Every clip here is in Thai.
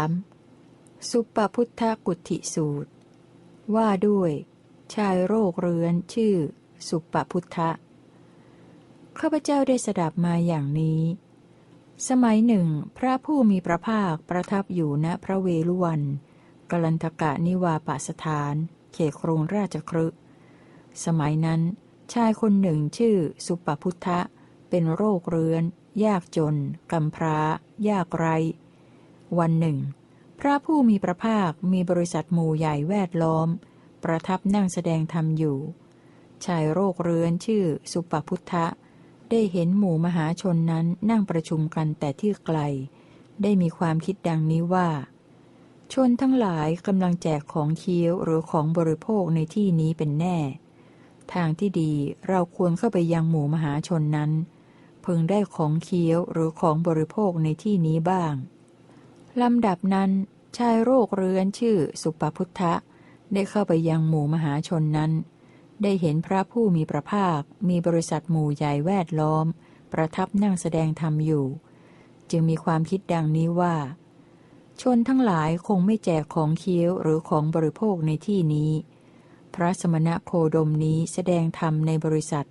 3. สุปพุทธกุติสูตร ว่าด้วย ชายโรคเรื้อนชื่อ สุปพุทธะข้าพเจ้าได้สดับมาอย่างนี้ สมัยหนึ่ง พระผู้มีพระภาคประทับอยู่ณพระเวลุวันกลันทกะนิวาปสถาน เขตกรุงราชครึสมัยนั้น ชายคนหนึ่งชื่อสุปพุทธะ เป็นโรคเรื้อน ยากจนกำพร้า ยากไร วันหนึ่ง พระผู้มีพระภาคมีบริษัทหมู่ใหญ่แวดล้อม ประทับนั่งแสดงธรรมอยู่ ชายโรคเรื้อนชื่อสุปพุทธะ ได้เห็นหมู่มหาชนนั้นนั่งประชุมกันแต่ที่ไกล ได้มีความคิดดังนี้ว่า ชนทั้งหลายกำลังแจกของเคี้ยวหรือของบริโภคในที่นี้เป็นแน่ ทางที่ดีเราควรเข้าไปยังหมู่มหาชนนั้นพึงได้ของเคี้ยวหรือของบริโภคในที่นี้บ้าง ลำดับนั้นชายโรคเรื้อนชื่อสุปพุทธะ ได้เข้าไปยังหมู่มหาชนนั้น ได้เห็นพระผู้มีพระภาค มีบริษัทหมู่ใหญ่แวดล้อม ประทับนั่งแสดงธรรมอยู่ จึงมีความคิดดังนี้ว่า ชนทั้งหลายคงไม่แจกของเคี้ยวหรือของบริโภคในที่นี้ พระสมณะโคดมนี้แสดงธรรมในบริษัท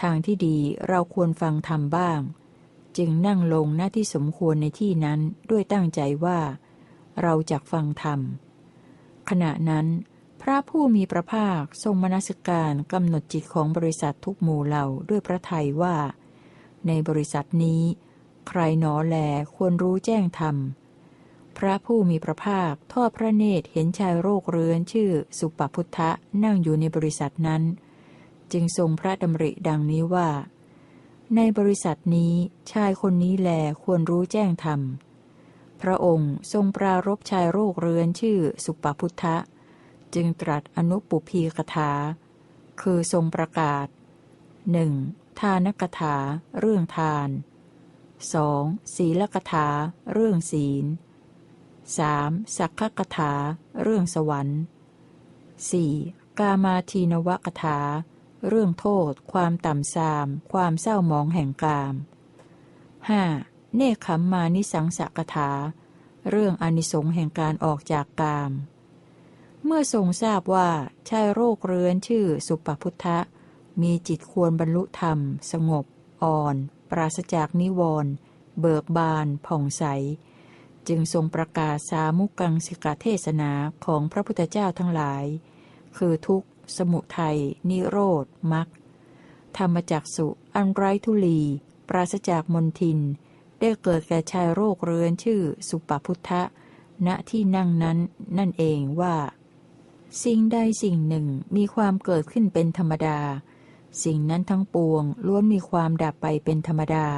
ทางที่ดีเราควรฟังธรรมบ้าง จึงนั่งลงหน้าที่สมควรในที่นั้นด้วยตั้งใจว่า เราจะฟังธรรม ขณะนั้น พระผู้มีพระภาคทรงมนสการกำหนดจิตของบริษัททุกหมู่เหล่าด้วยพระทัยว่า ในบริษัทนี้ ใครหนอแลควรรู้แจ้งธรรม พระผู้มีพระภาคทอดพระเนตรเห็นชายโรคเรื้อนชื่อสุปพุทธะนั่งอยู่ในบริษัทนั้น จึงทรงพระดำริดังนี้ว่า ในบริษัทนี้ชายคนนี้แลควรรู้แจ้งธรรม พระองค์ทรงปรารบชายโรคเรื้อนชื่อสุปพุทธะ จึงตรัสอนุปุพีกถา คือทรงประกาศหนึ่งทานกถา เรื่องทาน 2. ศีลกถา เรื่องศีล 3. สักขกถา เรื่องสวรรค์ 4. กามาทีนวกถา เรื่องโทษ ความต่ำทราม ความเศร้ามองแห่งกาม 5. เนคขมมานิสังสกถา เรื่องอนิสงส์แห่งการออกจากกาม เมื่อทรงทราบว่าชายโรคเรื้อนชื่อสุปพุทธะ มีจิตควรบรรลุธรรม สงบ อ่อน ปราศจากนิวรณ์เบิกบาน ผ่องใส จึงทรงประกาศสามุกังสิกาเทศนาของพระพุทธเจ้าทั้งหลาย คือทุกข์ สมุทัย นิโรธมรรคธรรมจักสุอันไร้ทุลี ปราศจากมนทิน ได้เกิดแก่ชายโรคเรื้อนชื่อสุปพุทธะ ณที่นั่งนั้นนั่นเองว่า สิ่งใดสิ่งหนึ่งมีความเกิดขึ้นเป็นธรรมดา สิ่งนั้นทั้งปวงล้วนมีความดับไปเป็นธรรมดา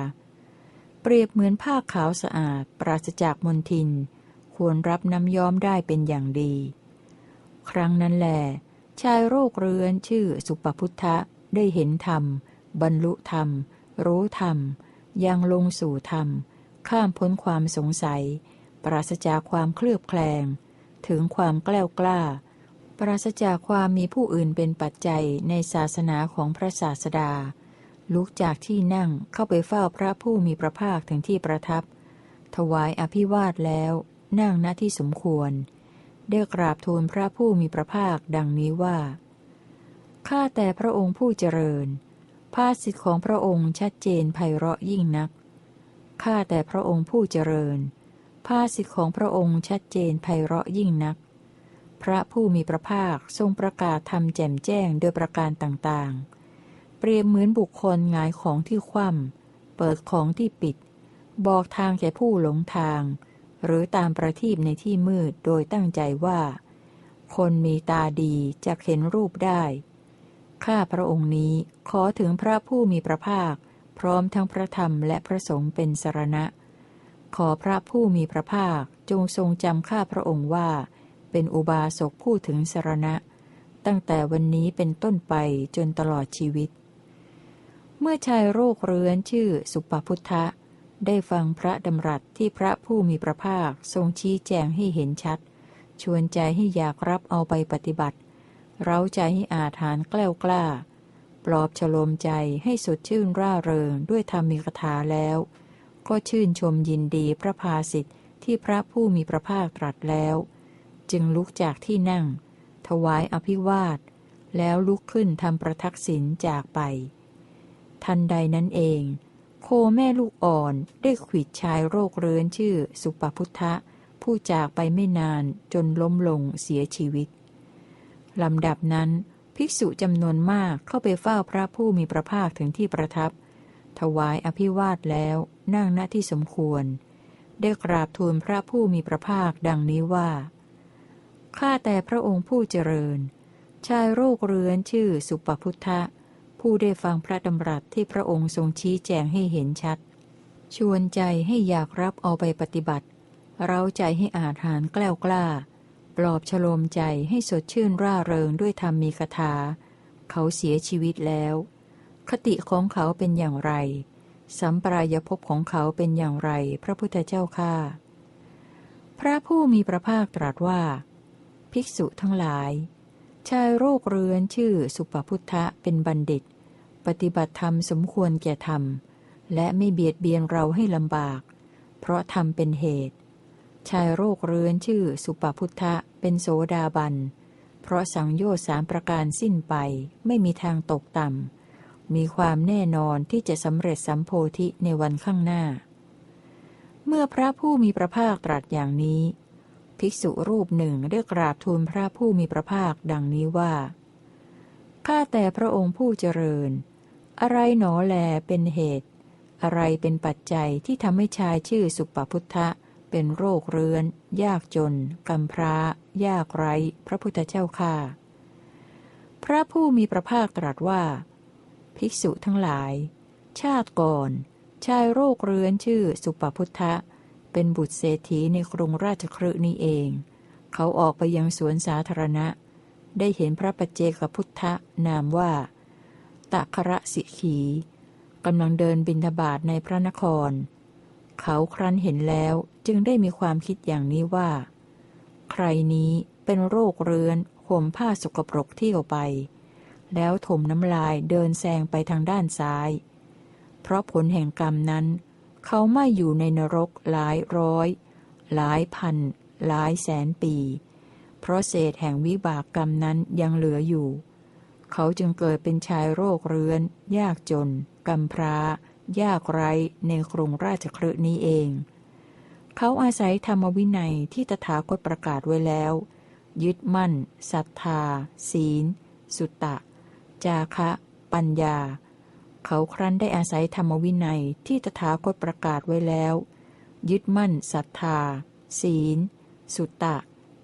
เปรียบเหมือนผ้าขาวสะอาด ปราศจากมลทิน ควรรับน้ำย้อมได้เป็นอย่างดี ครั้งนั้นแหละ ชายโรคเรื้อนชื่อสุปพุทธะได้เห็นธรรม บรรลุธรรม รู้ธรรม ยังลงสู่ธรรม ข้ามพ้นความสงสัย ปราศจากความเคลือบแคลง ถึงความแกล้วกล้า ปราศจากความมีผู้อื่นเป็นปัจจัยในศาสนาของพระศาสดา ลุกจากที่นั่งเข้าไปเฝ้าพระผู้มีพระภาคถึงที่ประทับ ถวายอภิวาทแล้ว นั่งณที่สมควร ได้กราบทูลพระผู้มีพระภาคดังนี้ว่า ข้าแต่พระองค์ผู้เจริญ ภาสิทธิของพระองค์ชัดเจนไพเราะยิ่งนัก ข้าแต่พระองค์ผู้เจริญ ภาสิทธิของพระองค์ชัดเจนไพเราะยิ่งนัก พระผู้มีพระภาคทรงประกาศทำแจ่มแจ้งโดยประการต่างๆ เปรียบเหมือนบุคคลงายของที่คว่ำเปิดของที่ปิด บอกทางแก่ผู้หลงทาง หรือตามประทีปในที่มืดโดยตั้งใจว่า คนมีตาดีจะเห็นรูปได้ ข้าพระองค์นี้ขอถึงพระผู้มีพระภาค พร้อมทั้งพระธรรมและพระสงฆ์เป็นสรณะ ขอพระผู้มีพระภาคจงทรงจำข้าพระองค์ว่า เป็นอุบาสกผู้ถึงสรณะ ตั้งแต่วันนี้เป็นต้นไปจนตลอดชีวิต เมื่อชายโรคเรื้อนชื่อสุปพุทธะ ได้ฟังพระดำรัสที่พระผู้มีพระภาคทรงชี้แจงให้เห็นชัด ชวนใจให้อยากรับเอาไปปฏิบัติ เร้าใจให้อาถานแกล้วกล้า ปลอบฉลมใจให้สดชื่นร่าเริงด้วยธรรมีคถาแล้ว ก็ชื่นชมยินดีพระภาสิทธิ์ที่พระผู้มีพระภาคตรัสแล้ว จึงลุกจากที่นั่ง ถวายอภิวาท แล้วลุกขึ้นทำประทักษิณจากไป ทันใดนั้นเอง คแม่ลูกอ่อนได้ขิดชายโรคเรื้อนชื่อสุปพุทธะ ผู้จากไปไม่นานจนล้มลงเสียชีวิต ลำดับนั้นภิกษุจำนวนมากเข้าไปเฝ้าพระผู้มีพระภาคถึงที่ประทับ ถวายอภิวาทแล้วนั่งณที่สมควร ได้กราบทูลพระผู้มีพระภาคดังนี้ว่า ข้าแต่พระองค์ผู้เจริญ ชายโรคเรื้อนชื่อสุปพุทธะ ผู้ได้ฟังพระดำรัสที่พระองค์ทรงชี้แจงให้เห็นชัด ชวนใจให้อยากรับเอาไปปฏิบัติ เราใจให้อาหารแกล้วกล้า ปลอบฉโลมใจให้สดชื่นร่าเริงด้วยธรรมมีคาถา เขาเสียชีวิตแล้ว คติของเขาเป็นอย่างไร สัมปรายภพของเขาเป็นอย่างไร พระพุทธเจ้าข้าพระผู้มีพระภาคตรัสว่า ภิกษุทั้งหลาย ชายโรคเรื้อนชื่อสุปพุทธะเป็นบัณฑิต ปฏิบัติธรรมสมควรแก่ธรรม และไม่เบียดเบียนเราให้ลำบาก เพราะธรรมเป็นเหตุ ชายโรคเรื้อนชื่อสุปพุทธะเป็นโสดาบัน เพราะสังโยชน์สามประการสิ้นไปไม่มีทางตกต่ำ มีความแน่นอนที่จะสำเร็จสัมโพธิในวันข้างหน้า เมื่อพระผู้มีพระภาคตรัสอย่างนี้ ภิกษุรูปหนึ่งได้กราบทูลพระผู้มีพระภาคดังนี้ว่า ข้าแต่พระองค์ผู้เจริญ อะไรหนอแลเป็นเหตุ อะไรเป็นปัจจัยที่ทำให้ชายชื่อสุปพุทธะ เป็นโรคเรื้อน ยากจนกำพร้า ยากไร้ พระพุทธเจ้าค่าพระผู้มีพระภาคตรัสว่า ภิกษุทั้งหลาย ชาติก่อน ชายโรคเรื้อนชื่อสุปพุทธะเเป็นบุตรเศรษฐีในกรุงราชครืนี้เอง เขาออกไปยังสวนสาธารณะ ได้เห็นพระปัจเจกพุทธะนามว่าตะคระสิขีกำลังเดินบินทบาทในพระนคร เขาครั้นเห็นแล้วจึงได้มีความคิดอย่างนี้ว่า ใครนี้เป็นโรคเรื้อนห่มผ้าสกปรกเที่ยวไป แล้วถมน้ำลายเดินแซงไปทางด้านซ้าย เพราะผลแห่งกรรมนั้น เขาไม่อยู่ในนรกหลายร้อย หลายพัน หลายแสนปี เพราะเศษแห่งวิบากกรรมนั้นยังเหลืออยู่ เขาจึงเกิดเป็นชายโรคเรื้อน ยากจนกำพร้า ยากไร้ในกรุงราชครืนี้เอง เขาอาศัยธรรมวินัยที่ตถาคตประกาศไว้แล้ว ยึดมั่นศรัทธา ศีล สุตตะ จาคะ ปัญญา เขาครั้นได้อาศัยธรรมวินัยที่ตถาคตประกาศไว้แล้ว ยึดมั่นศรัทธา ศีล สุตตะ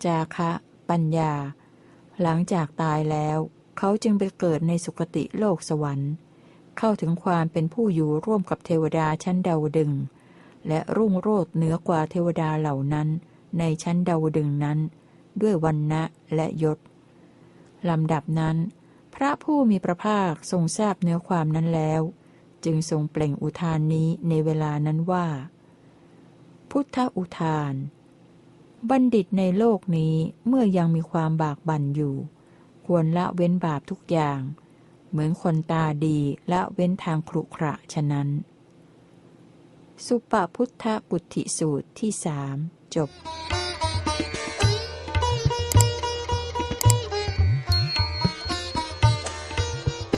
จาคะ ปัญญา หลังจากตายแล้ว เขาจึงไปเกิดในสุคติโลกสวรรค์ เข้าถึงความเป็นผู้อยู่ร่วมกับเทวดาชั้นดาวดึง และรุ่งโรจน์เหนือกว่าเทวดาเหล่านั้น ในชั้นดาวดึงนั้น ด้วยวันนะและยศลำดับนั้น พระผู้มีพระภาคทรงทราบเนื้อความนั้นแล้ว จึงทรงเปล่งอุทานนี้ในเวลานั้นว่า พุทธอุทาน บัณฑิตในโลกนี้เมื่อยังมีความบากบั่นอยู่ ควรละเว้นบาปทุกอย่าง เหมือนคนตาดีละเว้นทางครุขระฉะนั้น สุปพุทธกุติสูตรที่สามจบ